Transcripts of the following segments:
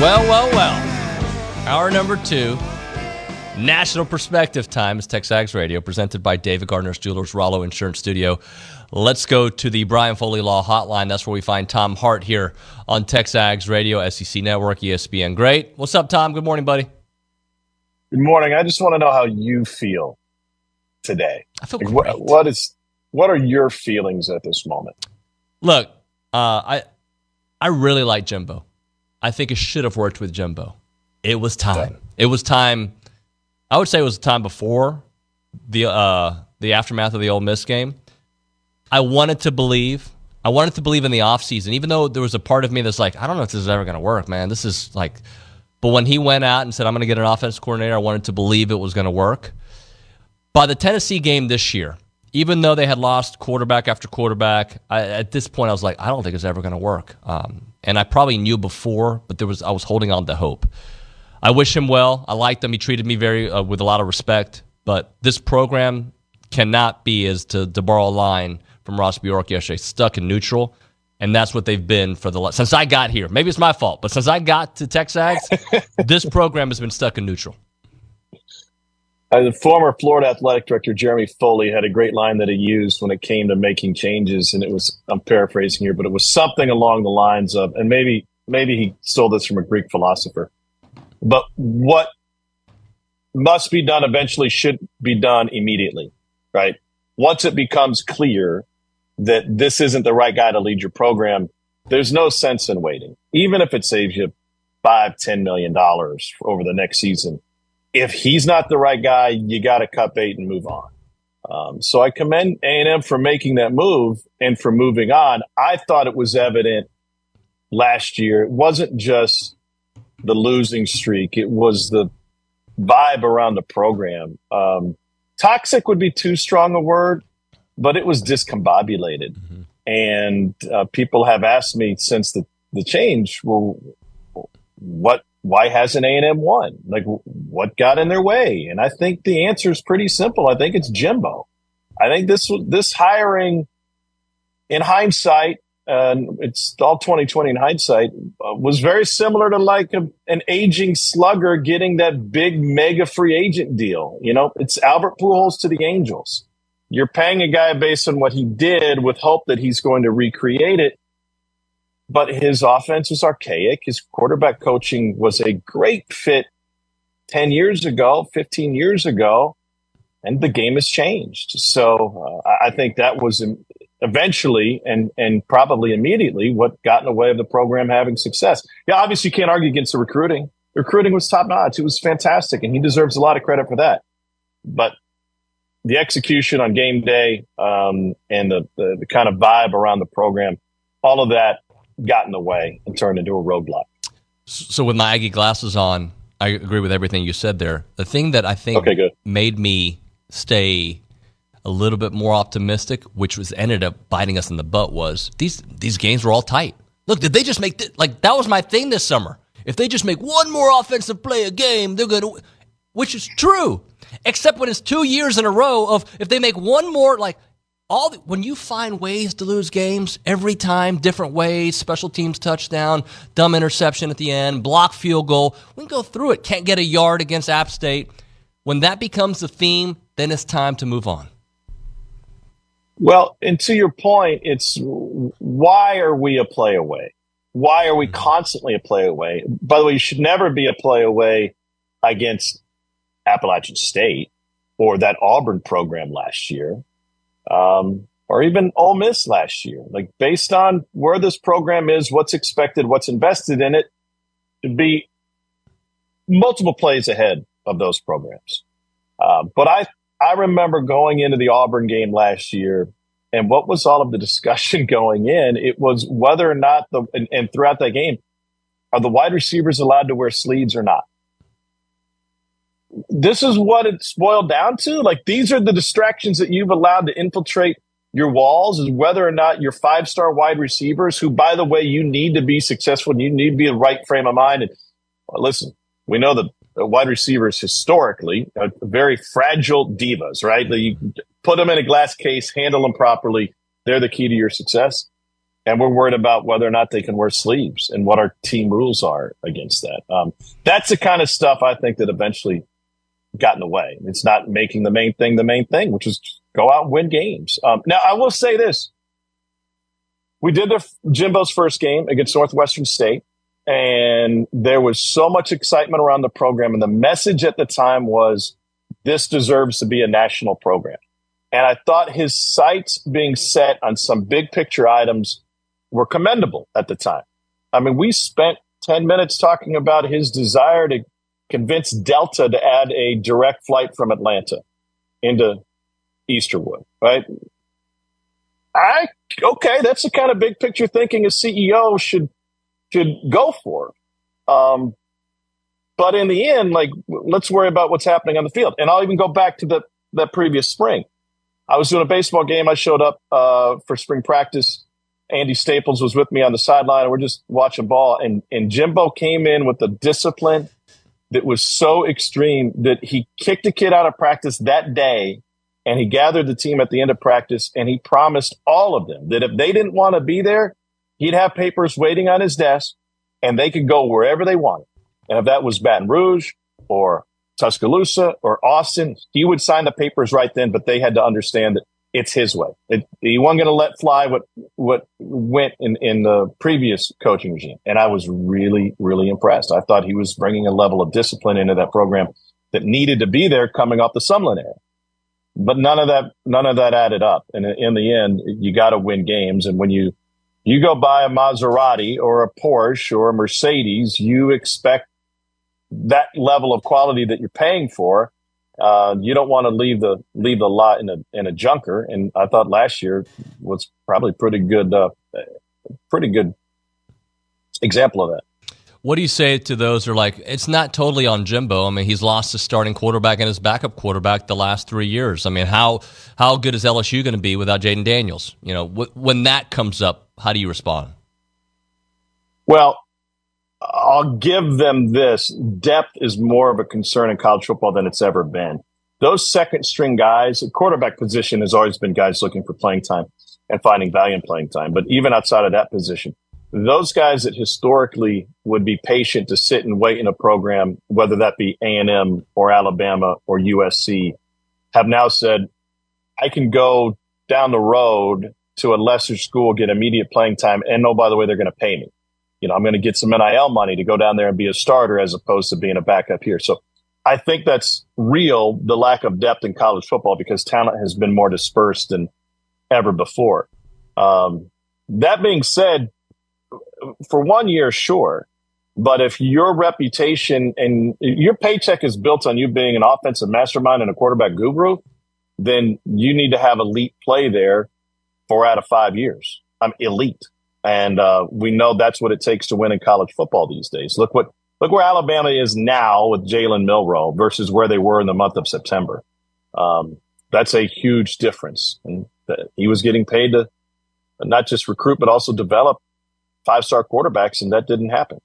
Well, well, well. Hour number two. National Perspective Time is Texags Radio, presented by David Gardner's Jewelers, Rollo Insurance Studio. Let's go to the Brian Foley Law Hotline. That's where we find Tom Hart here on Texags Radio, SEC Network, ESPN. Great. What's up, Tom? Good morning, buddy. Good morning. I just want to know how you feel today. I feel Like, great. what, what is what are your feelings at this moment? Look, uh, I I really like Jimbo. I think it should have worked with Jimbo. It was time. It was time. I would say it was the time before the uh, the aftermath of the Ole Miss game. I wanted to believe. I wanted to believe in the offseason, even though there was a part of me that's like, I don't know if this is ever going to work, man. This is like, but when he went out and said, I'm going to get an offense coordinator, I wanted to believe it was going to work. By the Tennessee game this year, even though they had lost quarterback after quarterback, I, at this point I was like, I don't think it's ever going to work. Um, and I probably knew before, but there was I was holding on to hope. I wish him well. I liked him. He treated me very uh, with a lot of respect. But this program cannot be, as to, to borrow a line from Ross Bjork yesterday, stuck in neutral. And that's what they've been for the since I got here. Maybe it's my fault, but since I got to Texags, this program has been stuck in neutral. Uh, the former Florida athletic director Jeremy Foley had a great line that he used when it came to making changes, and it was I'm paraphrasing here, but it was something along the lines of, and maybe maybe he stole this from a Greek philosopher, but what must be done eventually should be done immediately, right? Once it becomes clear that this isn't the right guy to lead your program, there's no sense in waiting, even if it saves you five, ten million dollars over the next season if he's not the right guy, you got to cut bait and move on. Um, so I commend A&M for making that move and for moving on. I thought it was evident last year. It wasn't just the losing streak; it was the vibe around the program. Um, toxic would be too strong a word, but it was discombobulated. And uh, people have asked me since the, the change, well, what why hasn't A&M won? Like what got in their way? And I think the answer is pretty simple. I think it's Jimbo. I think this this hiring in hindsight, uh, it's all 2020 in hindsight, uh, was very similar to like a, an aging slugger getting that big mega free agent deal. You know, it's Albert Pujols to the Angels. You're paying a guy based on what he did with hope that he's going to recreate it but his offense is archaic. His quarterback coaching was a great fit 10 years ago, 15 years ago, and the game has changed. So uh, I think that was eventually and, and probably immediately what got in the way of the program having success. Yeah, obviously you can't argue against the recruiting. The Recruiting was top notch. It was fantastic, and he deserves a lot of credit for that. But the execution on game day um, and the, the, the kind of vibe around the program, all of that got in the way and turned into a roadblock. So with my Aggie glasses on, I agree with everything you said there. The thing that I think Okay, good. made me stay a little bit more optimistic, which was ended up biting us in the butt, was these these games were all tight. Look, did they just make th- like that was my thing this summer? If they just make one more offensive play a game, they're going to, which is true. Except when it's two years in a row of if they make one more like all the, when you find ways to lose games every time, different ways, special teams touchdown, dumb interception at the end, block field goal, we can go through it. Can't get a yard against App State. When that becomes the theme, then it's time to move on. Well, and to your point, it's why are we a play away? Why are we mm-hmm. constantly a play away? By the way, you should never be a play away against Appalachian State or that Auburn program last year, um, or even Ole Miss last year. Like based on where this program is, what's expected, what's invested in it, to be multiple plays ahead of those programs. Uh, but I I remember going into the Auburn game last year, and what was all of the discussion going in? It was whether or not the and, and throughout that game, are the wide receivers allowed to wear sleeves or not? This is what it's boiled down to. Like these are the distractions that you've allowed to infiltrate your walls is whether or not your five star wide receivers, who by the way, you need to be successful, and you need to be in the right frame of mind. And well, listen, we know that wide receivers historically are very fragile divas, right? You put them in a glass case, handle them properly. They're the key to your success. and we're worried about whether or not they can wear sleeves and what our team rules are against that. Um, that's the kind of stuff I think that eventually got in the way. It's not making the main thing the main thing, which is go out and win games. Um, now, I will say this. We did the Jimbo's first game against Northwestern State, and there was so much excitement around the program. And the message at the time was this deserves to be a national program. And I thought his sights being set on some big picture items were commendable at the time. I mean, we spent 10 minutes talking about his desire to convince Delta to add a direct flight from Atlanta into Easterwood, right? I okay, that's the kind of big picture thinking a CEO should should go for. Um, but in the end, like let's worry about what's happening on the field. And I'll even go back to the that previous spring. I was doing a baseball game. I showed up uh, for spring practice. Andy Staples was with me on the sideline, and we're just watching ball. And and Jimbo came in with the discipline that was so extreme that he kicked a kid out of practice that day, and he gathered the team at the end of practice, and he promised all of them that if they didn't want to be there, he'd have papers waiting on his desk, and they could go wherever they wanted. And if that was Baton Rouge or Tuscaloosa or Austin, he would sign the papers right then, but they had to understand that it's his way. It, he wasn't going to let fly what what went in in the previous coaching regime, and I was really really impressed. I thought he was bringing a level of discipline into that program that needed to be there coming off the Sumlin era. But none of that none of that added up, and in the end, you got to win games. And when you you go buy a Maserati or a Porsche or a Mercedes, you expect that level of quality that you're paying for uh, you don't want to leave the leave the lot in a in a junker. And I thought last year was probably pretty good, uh, pretty good example of that. What do you say to those who are like, it's not totally on Jimbo? I mean, he's lost his starting quarterback and his backup quarterback the last three years. I mean, how how good is LSU going to be without Jayden Daniels? You know, wh- when that comes up, how do you respond? Well, I'll give them this. Depth is more of a concern in college football than it's ever been. Those second string guys, the quarterback position has always been guys looking for playing time and finding value in playing time. But even outside of that position, those guys that historically would be patient to sit and wait in a program, whether that be A&M or Alabama or USC, have now said, I can go down the road to a lesser school, get immediate playing time. And oh, by the way, they're going to pay me you know, I'm going to get some NIL money to go down there and be a starter as opposed to being a backup here. So I think that's real, the lack of depth in college football because talent has been more dispersed than ever before. Um, that being said, for one year, sure. But if your reputation and your paycheck is built on you being an offensive mastermind and a quarterback guru, then you need to have elite play there four out of five years. I'm elite. And uh, we know that's what it takes to win in college football these days. Look what look where Alabama is now with Jalen Milroe versus where they were in the month of September. Um, that's a huge difference. And he was getting paid to not just recruit but also develop five star quarterbacks, and that didn't happen.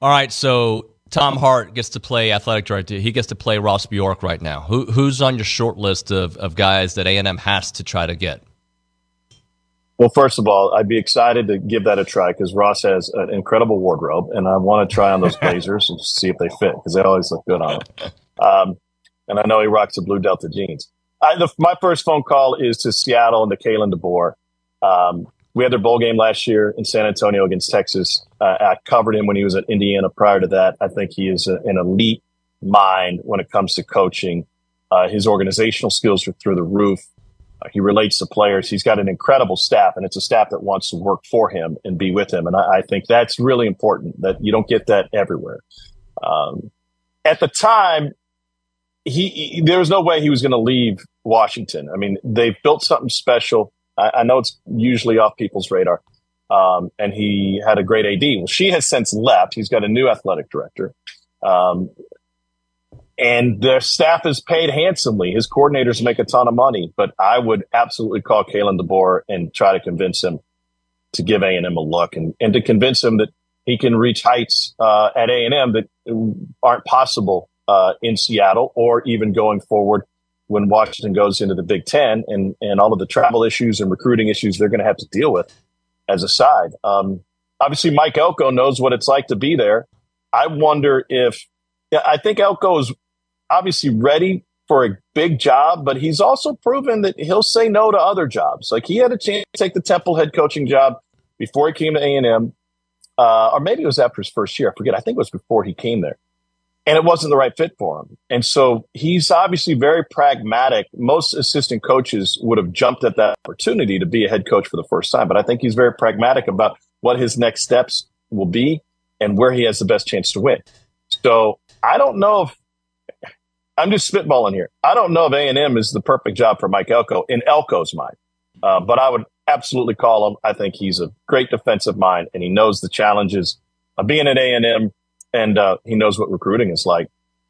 All right, so Tom Hart gets to play athletic director. He gets to play Ross Bjork right now. Who, who's on your short list of, of guys that A and M has to try to get? Well, first of all, I'd be excited to give that a try because Ross has an incredible wardrobe, and I want to try on those blazers and see if they fit because they always look good on him. Um, and I know he rocks the blue Delta jeans. I, the, my first phone call is to Seattle and to Kalen DeBoer. Um, we had their bowl game last year in San Antonio against Texas. Uh, I covered him when he was at Indiana. Prior to that, I think he is a, an elite mind when it comes to coaching. Uh, his organizational skills are through the roof. Uh, he relates to players. He's got an incredible staff, and it's a staff that wants to work for him and be with him. And I, I think that's really important that you don't get that everywhere. Um, at the time, he, he, there was no way he was going to leave Washington. I mean, they've built something special. I, I know it's usually off people's radar. Um, and he had a great AD. Well, she has since left. He's got a new athletic director. Um, and their staff is paid handsomely. His coordinators make a ton of money, but I would absolutely call Kalen DeBoer and try to convince him to give A and M a look and, and to convince him that he can reach heights uh, at A and M that aren't possible uh, in Seattle or even going forward when Washington goes into the Big Ten and and all of the travel issues and recruiting issues they're going to have to deal with. as a side. Um, obviously, Mike Elko knows what it's like to be there. I wonder if I think Elko is obviously ready for a big job, but he's also proven that he'll say no to other jobs. Like he had a chance to take the Temple head coaching job before he came to A and M, uh, or maybe it was after his first year. I forget. I think it was before he came there, and it wasn't the right fit for him. And so he's obviously very pragmatic. Most assistant coaches would have jumped at that opportunity to be a head coach for the first time, but I think he's very pragmatic about what his next steps will be and where he has the best chance to win. So I don't know if I'm just spitballing here. I don't know if A and M is the perfect job for Mike Elko in Elko's mind, uh, but I would absolutely call him. I think he's a great defensive mind, and he knows the challenges of being at A and M, and uh, he knows what recruiting is like.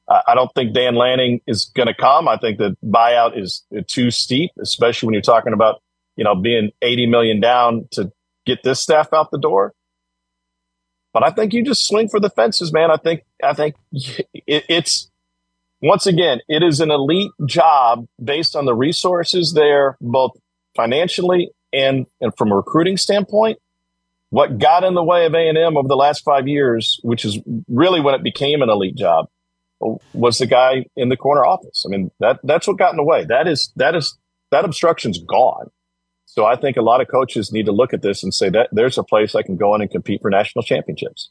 Uh, I don't think Dan Lanning is going to come. I think the buyout is too steep, especially when you're talking about you know being 80 million down to get this staff out the door. But I think you just swing for the fences, man. I think I think it, it's once again, it is an elite job based on the resources there, both financially and, and from a recruiting standpoint. What got in the way of A&M over the last five years, which is really when it became an elite job, was the guy in the corner office. I mean, that, that's what got in the way. That is, that is, that obstruction's gone. So I think a lot of coaches need to look at this and say that there's a place I can go in and compete for national championships.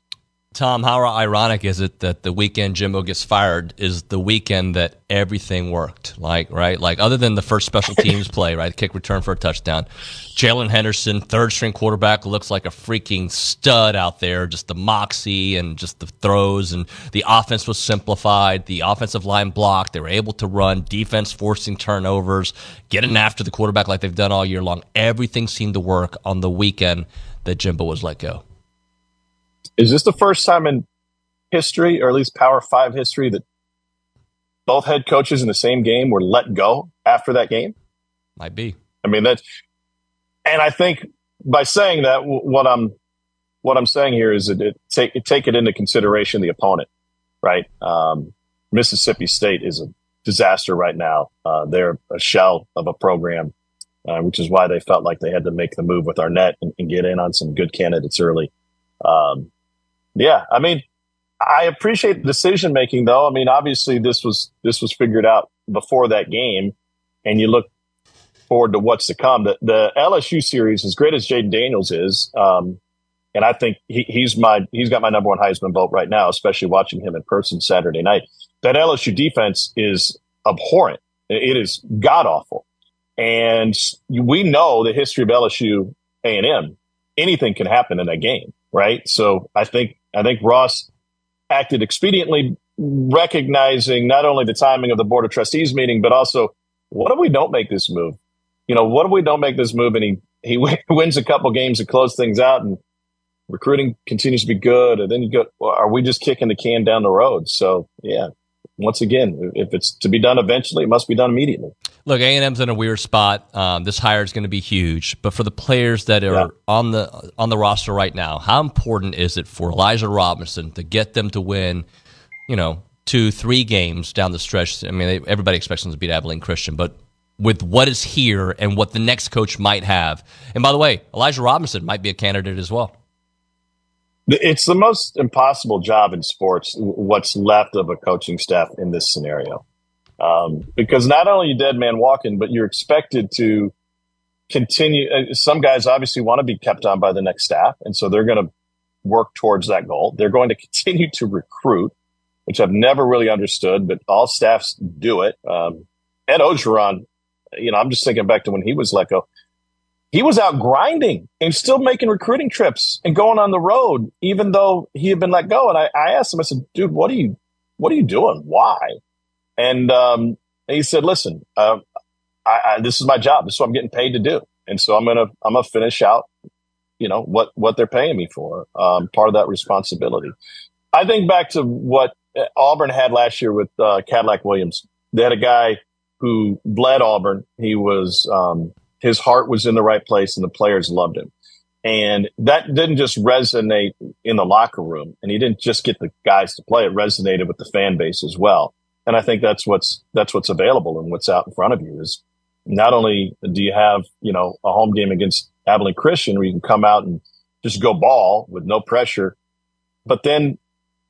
Tom, how ironic is it that the weekend Jimbo gets fired is the weekend that everything worked? Like, right? Like, other than the first special teams play, right? Kick return for a touchdown. Jaylen Henderson, third string quarterback, looks like a freaking stud out there. Just the moxie and just the throws, and the offense was simplified. The offensive line blocked. They were able to run. Defense forcing turnovers, getting after the quarterback like they've done all year long. Everything seemed to work on the weekend that Jimbo was let go. Is this the first time in history, or at least Power Five history, that both head coaches in the same game were let go after that game? Might be. I mean that's, and I think by saying that, what I'm what I'm saying here is that it take take it into consideration the opponent, right? Um, Mississippi State is a disaster right now. Uh, they're a shell of a program, uh, which is why they felt like they had to make the move with Arnett and, and get in on some good candidates early. Um, yeah, I mean, I appreciate the decision making though. I mean, obviously this was this was figured out before that game, and you look forward to what's to come. The the LSU series, as great as Jayden Daniels is, um, and I think he, he's my he's got my number one Heisman vote right now, especially watching him in person Saturday night. That LSU defense is abhorrent. It is god awful, and we know the history of LSU A and M. Anything can happen in that game, right? So I think I think Ross acted expediently, recognizing not only the timing of the Board of Trustees meeting, but also what if we don't make this move? You know, what if we don't make this move and he, he wins a couple games to close things out and recruiting continues to be good? And then you go, are we just kicking the can down the road? So, yeah, once again, if it's to be done eventually, it must be done immediately. Look, A and M's in a weird spot. Um, this hire is going to be huge, but for the players that are yeah. on the on the roster right now, how important is it for Elijah Robinson to get them to win? You know, two, three games down the stretch. I mean, everybody expects them to beat Abilene Christian, but with what is here and what the next coach might have, and by the way, Elijah Robinson might be a candidate as well. It's the most impossible job in sports, what's left of a coaching staff in this scenario. Um, because not only you dead man walking, but you're expected to continue. Uh, some guys obviously want to be kept on by the next staff. And so they're going to work towards that goal. They're going to continue to recruit, which I've never really understood, but all staffs do it. Um, Ed Orgeron, you know, I'm just thinking back to when he was let go he was out grinding and still making recruiting trips and going on the road, even though he had been let go. And I, I asked him, I said, dude, what are you, what are you doing? Why? And, um, he said, listen, uh, I, I, this is my job. This is what I'm getting paid to do. And so I'm going to, I'm going to finish out, you know, what, what they're paying me for. Um, part of that responsibility. I think back to what Auburn had last year with, uh, Cadillac Williams. They had a guy who bled Auburn. He was, um, his heart was in the right place and the players loved him. And that didn't just resonate in the locker room and he didn't just get the guys to play. It resonated with the fan base as well. And I think that's what's, that's what's available and what's out in front of you is not only do you have, you know, a home game against Abilene Christian, where you can come out and just go ball with no pressure. But then,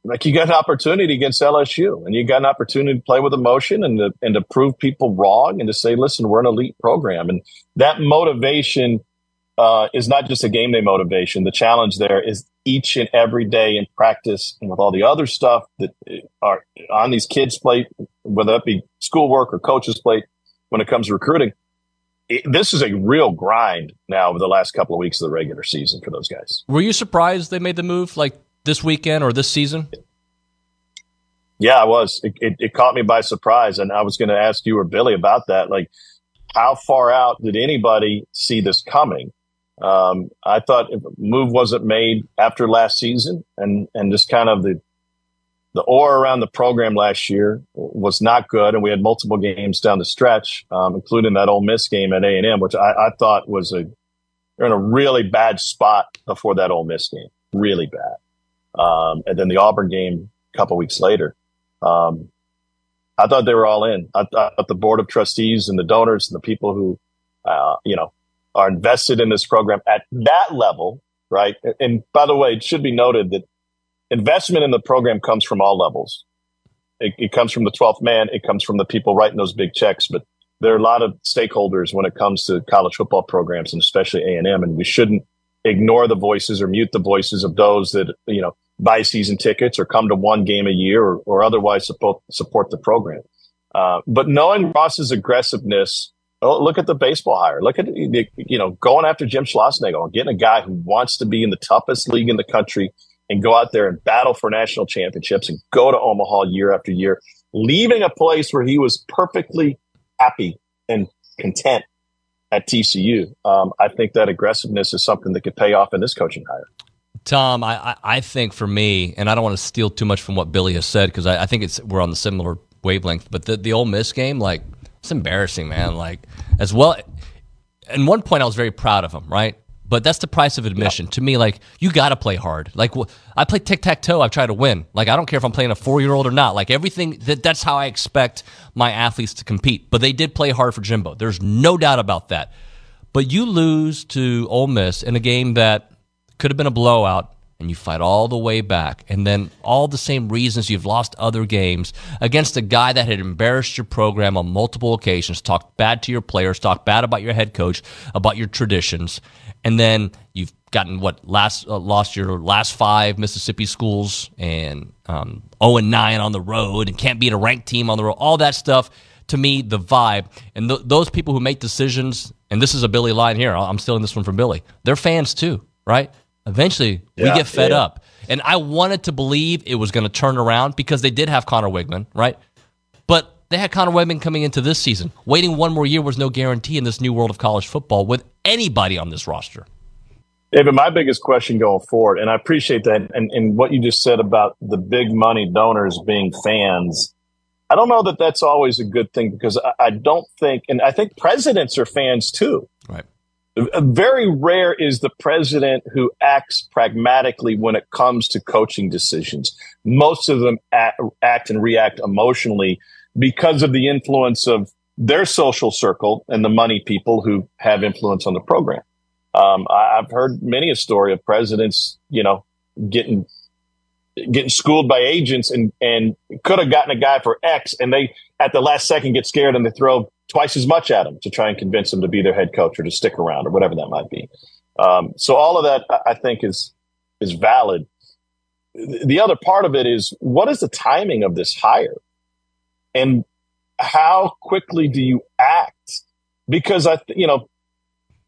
like you got an opportunity against LSU, and you got an opportunity to play with emotion and to, and to prove people wrong, and to say, "Listen, we're an elite program," and that motivation uh, is not just a game day motivation. The challenge there is each and every day in practice and with all the other stuff that are on these kids' plate, whether that be schoolwork or coaches' plate, when it comes to recruiting. It, this is a real grind now over the last couple of weeks of the regular season for those guys. Were you surprised they made the move like this weekend or this season? Yeah, I was. It, it, it caught me by surprise, and I was going to ask you or Billy about that. Like, how far out did anybody see this coming? Um, I thought move wasn't made after last season and, and just kind of the, the aura around the program last year was not good. And we had multiple games down the stretch, um, including that Ole Miss game at A and M, which I, I, thought was a, they're in a really bad spot before that Ole Miss game, really bad. Um, and then the Auburn game a couple weeks later. Um, I thought they were all in. I, thought the board of trustees and the donors and the people who, uh, you know, are invested in this program at that level, right? And by the way, it should be noted that investment in the program comes from all levels. It, it, comes from the 12th man. It comes from the people writing those big checks. But there are a lot of stakeholders when it comes to college football programs and especially A&M. And we shouldn't ignore the voices or mute the voices of those that, you know, buy season tickets or come to one game a year or, or otherwise support, support the program. Uh, but knowing Ross's aggressiveness Oh, look at the baseball hire. Look at you know going after Jim Schlossnagle, and getting a guy who wants to be in the toughest league in the country and go out there and battle for national championships and go to Omaha year after year, leaving a place where he was perfectly happy and content at TCU. Um, I think that aggressiveness is something that could pay off in this coaching hire. Tom, I, I think for me, and I don't want to steal too much from what Billy has said because I, I, think it's we're on the similar wavelength. But the the Ole Miss game, like it's embarrassing, man. Like as well. At one point, I was very proud of him, right? But that's the price of admission. To me, like you got to play hard. Like I play tic tac toe. I've tried to win. Like I don't care if I'm playing a four year old or not. Like everything. That, that's how I expect my athletes to compete. But they did play hard for Jimbo. There's no doubt about that. But you lose to Ole Miss in a game that could have been a blowout and you fight all the way back. And then all the same reasons you've lost other games against a guy that had embarrassed your program on multiple occasions, talked bad to your players, talked bad about your head coach, about your traditions. And then you've gotten what last uh, lost your last five Mississippi schools and um, 0 and 9 on the road and can't beat a ranked team on the road. All that stuff to me, the vibe and th- those people who make decisions. And this is a Billy line here. I'm stealing this one from Billy. They're fans too, right? Eventually, yeah, we get fed yeah. up. And I wanted to believe it was going to turn around because they did have Conner Weigman, right? But they had Conner Weigman coming into this season. Waiting one more year was no guarantee in this new world of college football with anybody on this roster. David, my biggest question going forward, and I appreciate that, and, and what you just said about the big money donors being fans. I don't know that that's always a good thing because I, I don't think, and I think presidents are fans too. Right. Very rare is the president who acts pragmatically when it comes to coaching decisions. Most of them act, act and react emotionally because of the influence of their social circle and the money people who have influence on the program. Um, I, have heard many a story of presidents, you know, getting getting schooled by agents and and could have gotten a guy for X, and they at the last second get scared and they throw twice as much at him to try and convince him to be their head coach or to stick around or whatever that might be. Um, so all of that, I think, is is valid. The other part of it is what is the timing of this hire, and how quickly do you act? Because I, you know,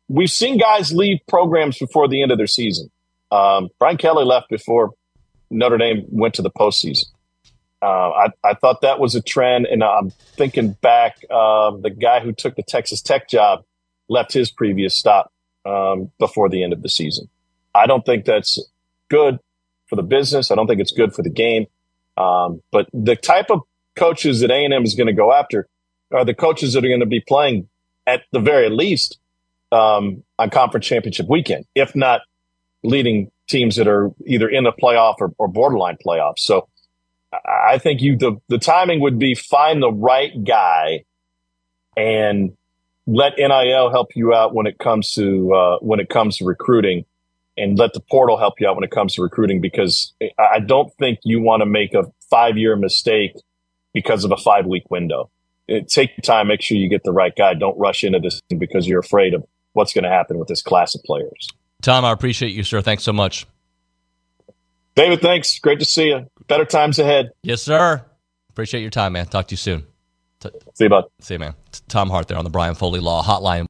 we've seen guys leave programs before the end of their season. Um, Brian Kelly left before Notre Dame went to the postseason. Uh, I, I thought that was a trend, and I'm thinking back. Um, the guy who took the Texas Tech job left his previous stop um, before the end of the season. I don't think that's good for the business. I don't think it's good for the game. Um, but the type of coaches that A&M is going to go after are the coaches that are going to be playing at the very least um, on conference championship weekend, if not leading teams that are either in the playoff or, or borderline playoffs. So I think you the the timing would be find the right guy and let NIL help you out when it comes to uh, when it comes to recruiting, and let the portal help you out when it comes to recruiting. Because I don't think you want to make a five year mistake because of a five week window. It, take time, make sure you get the right guy. Don't rush into this because you're afraid of what's going to happen with this class of players. Tom, I appreciate you, sir. Thanks so much. David, thanks. Great to see you. Better times ahead. Yes, sir. Appreciate your time, man. Talk to you soon. See you, bud. See you, man. Tom Hart there on the Brian Foley Law Hotline.